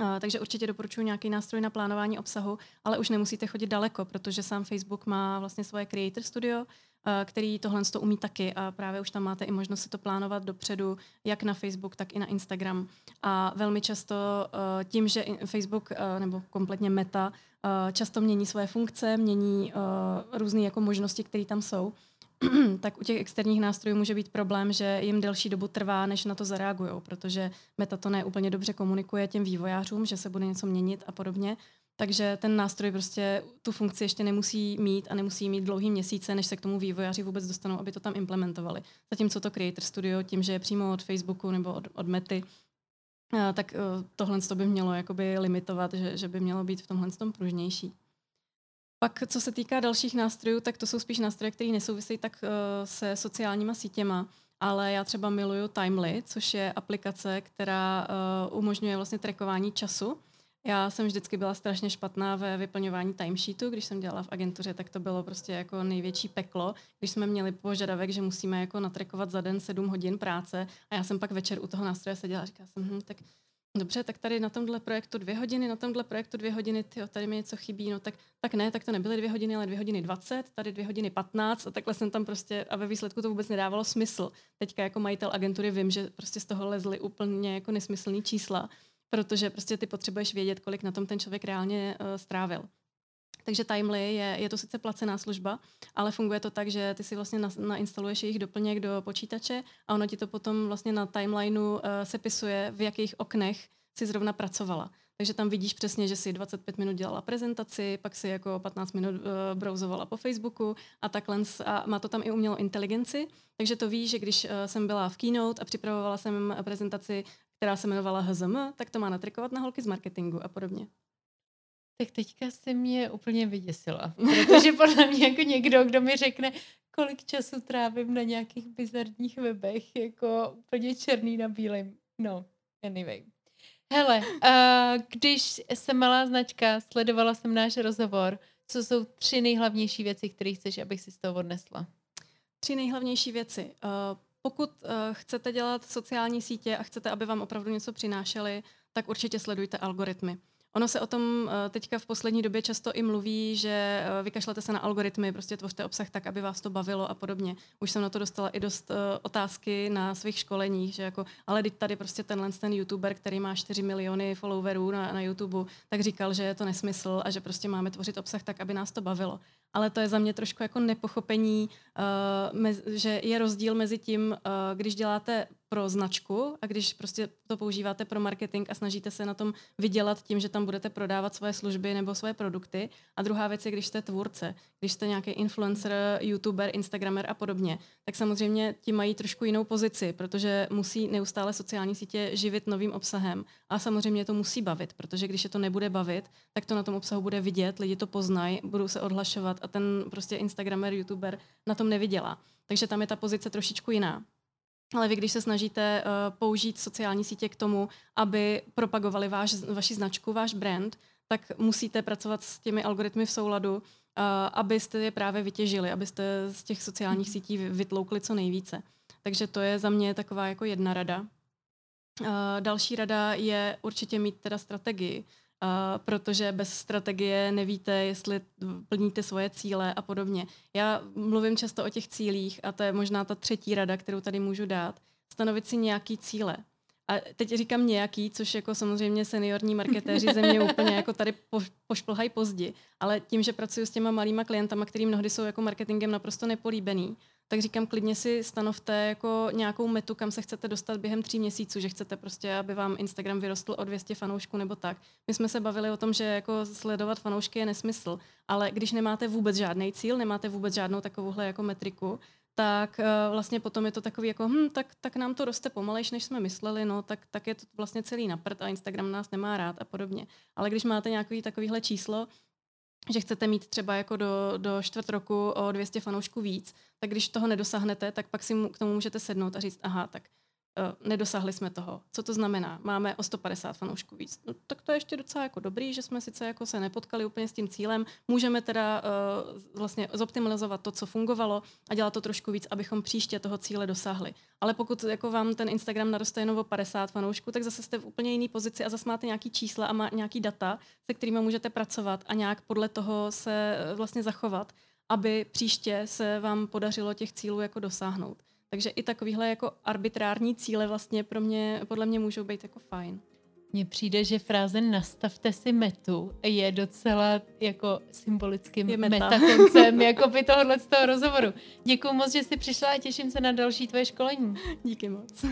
Uh, takže určitě doporučuji nějaký nástroj na plánování obsahu, ale už nemusíte chodit daleko, protože sám Facebook má vlastně svoje Creator Studio, který tohle to umí taky a právě už tam máte i možnost si to plánovat dopředu, jak na Facebook, tak i na Instagram. A velmi často eh, tím, že Facebook eh, nebo kompletně Meta často mění svoje funkce, mění různé jako možnosti, které tam jsou, tak u těch externích nástrojů může být problém, že jim delší dobu trvá, než na to zareagují, protože Meta to ne úplně dobře komunikuje těm vývojářům, že se bude něco měnit a podobně. Takže ten nástroj prostě tu funkci ještě nemusí mít a nemusí mít dlouhý měsíce, než se k tomu vývojáři vůbec dostanou, aby to tam implementovali. Zatímco to Creator Studio, tím, že je přímo od Facebooku nebo od, od Mety, eh, tak eh, tohle to by mělo jakoby limitovat, že, že by mělo být v tomhle tom pružnější. Pak, co se týká dalších nástrojů, tak to jsou spíš nástroje, které nesouvisejí tak uh, se sociálníma sítěma, ale já třeba miluju Timely, což je aplikace, která umožňuje vlastně trackování času já jsem vždycky byla strašně špatná ve vyplňování timesheetu, když jsem dělala v agentuře, tak to bylo prostě jako největší peklo, když jsme měli požadavek, že musíme jako natrekovat za den 7 hodin práce a já jsem pak večer u toho nástroje seděla a říkala jsem, hm, tak dobře, tak tady na tomhle projektu dvě hodiny, na tomhle projektu dvě hodiny, tyjo, tady mi něco chybí, no tak, tak ne, tak to nebyly dvě hodiny, ale dvě hodiny dvacet, tady dvě hodiny patnáct a takhle jsem tam prostě a ve výsledku to vůbec nedávalo smysl. Teďka jako majitel agentury vím, že prostě z toho lezly úplně jako nesmyslný čísla protože prostě ty potřebuješ vědět, kolik na tom ten člověk reálně uh, strávil. Takže Timely je, je to sice placená služba, ale funguje to tak, že ty si vlastně na, nainstaluješ jejich doplněk do počítače a ono ti to potom vlastně na timelineu uh, sepisuje, v jakých oknech si zrovna pracovala. Takže tam vidíš přesně, že si 25 minut dělala prezentaci, pak si jako 15 minut uh, browsovala po Facebooku a takhle. A má to tam i umělou inteligenci, takže to ví, že když uh, jsem byla v Keynote a připravovala jsem prezentaci, která se jmenovala HZM, tak to má natrikovat na holky z marketingu a podobně. Tak teďka se mě úplně vyděsila, protože podle mě jako někdo, kdo mi řekne, kolik času trávím na nějakých bizarních webech, jako úplně černý na bílém. No, anyway. Hele, uh, když jsem malá značka, sledovala jsem náš rozhovor, co jsou tři nejhlavnější věci, které chceš, abych si z toho odnesla? Tři nejhlavnější věci. Uh, pokud uh, chcete dělat sociální sítě a chcete, aby vám opravdu něco přinášely, tak určitě sledujte algoritmy. Ono se o tom eh, teďka v poslední době často i mluví, že eh, vykašlete se na algoritmy, prostě tvořte obsah tak, aby vás to bavilo a podobně. Už jsem na to dostala i dost uh, otázky na svých školeních, že jako, ale tady prostě tenhle ten youtuber, který má 4 miliony followerů na, na YouTube, tak říkal, že je to nesmysl a že prostě máme tvořit obsah tak, aby nás to bavilo. Ale to je za mě trošku jako nepochopení, mez, že je rozdíl mezi tím, uh, když děláte pro značku a když prostě to používáte pro marketing a snažíte se na tom vydělat tím, že tam budete prodávat svoje služby nebo svoje produkty. A druhá věc je, když jste tvůrce, když jste nějaký influencer, youtuber, instagramer a podobně, tak samozřejmě ti mají trošku jinou pozici, protože musí neustále sociální sítě živit novým obsahem. A samozřejmě to musí bavit, protože když je to nebude bavit, tak to na tom obsahu bude vidět, lidi to poznají, budou se odhlašovat a ten prostě instagramer, youtuber na tom nevydělá. Takže tam je ta pozice trošičku jiná. Ale vy, když se snažíte uh, použít sociální sítě k tomu, aby propagovali váš, vaši značku, váš brand, tak musíte pracovat s těmi algoritmy v souladu, uh, abyste je právě vytěžili, abyste z těch sociálních sítí vytloukli co nejvíce. Takže to je za mě taková jako jedna rada. Uh, další rada je určitě mít teda strategii. Protože bez strategie nevíte, jestli plníte svoje cíle a podobně. Já mluvím často o těch cílích a to je možná ta třetí rada, kterou tady můžu dát. Stanovit si nějaký cíle. A teď říkám nějaký, což jako samozřejmě seniorní marketéři země úplně jako tady po, pošplhají pozdi, ale tím, že pracuji s těma malýma klientama, který mnohdy jsou jako marketingem naprosto nepolíbený, tak říkám, klidně si stanovte jako nějakou metu, kam se chcete dostat během tří měsíců, že chcete prostě, aby vám Instagram vyrostl o 200 fanoušků nebo tak. My jsme se bavili o tom, že jako sledovat fanoušky je nesmysl, ale když nemáte vůbec žádný cíl, nemáte vůbec žádnou takovouhle jako metriku, tak uh, vlastně potom je to takový jako, hm, tak, tak nám to roste pomalejš, než jsme mysleli, no, tak, tak je to vlastně celý naprt a Instagram nás nemá rád a podobně. Ale když máte nějaký takovýhle číslo, že chcete mít třeba jako do, do čtvrt roku o 200 fanoušků víc, tak když toho nedosáhnete, tak pak si k tomu můžete sednout a říct, aha, tak nedosahli jsme toho. Co to znamená? Máme o 150 fanoušků víc. No, tak to je ještě docela jako dobrý, že jsme sice jako se nepotkali úplně s tím cílem. Můžeme teda uh, vlastně zoptimalizovat to, co fungovalo a dělat to trošku víc, abychom příště toho cíle dosáhli. Ale pokud jako vám ten Instagram naroste jenom o 50 fanoušků, tak zase jste v úplně jiné pozici a zase máte nějaký čísla a má nějaký data, se kterými můžete pracovat a nějak podle toho se eh, vlastně zachovat, aby příště se vám podařilo těch cílů jako dosáhnout. Takže i takovýhle jako arbitrární cíle vlastně pro mě, podle mě můžou být jako fajn. Mně přijde, že fráze nastavte si metu je docela jako symbolickým je meta. metakoncem jako by tohohle z toho rozhovoru. Děkuji moc, že jsi přišla a těším se na další tvoje školení. Díky moc.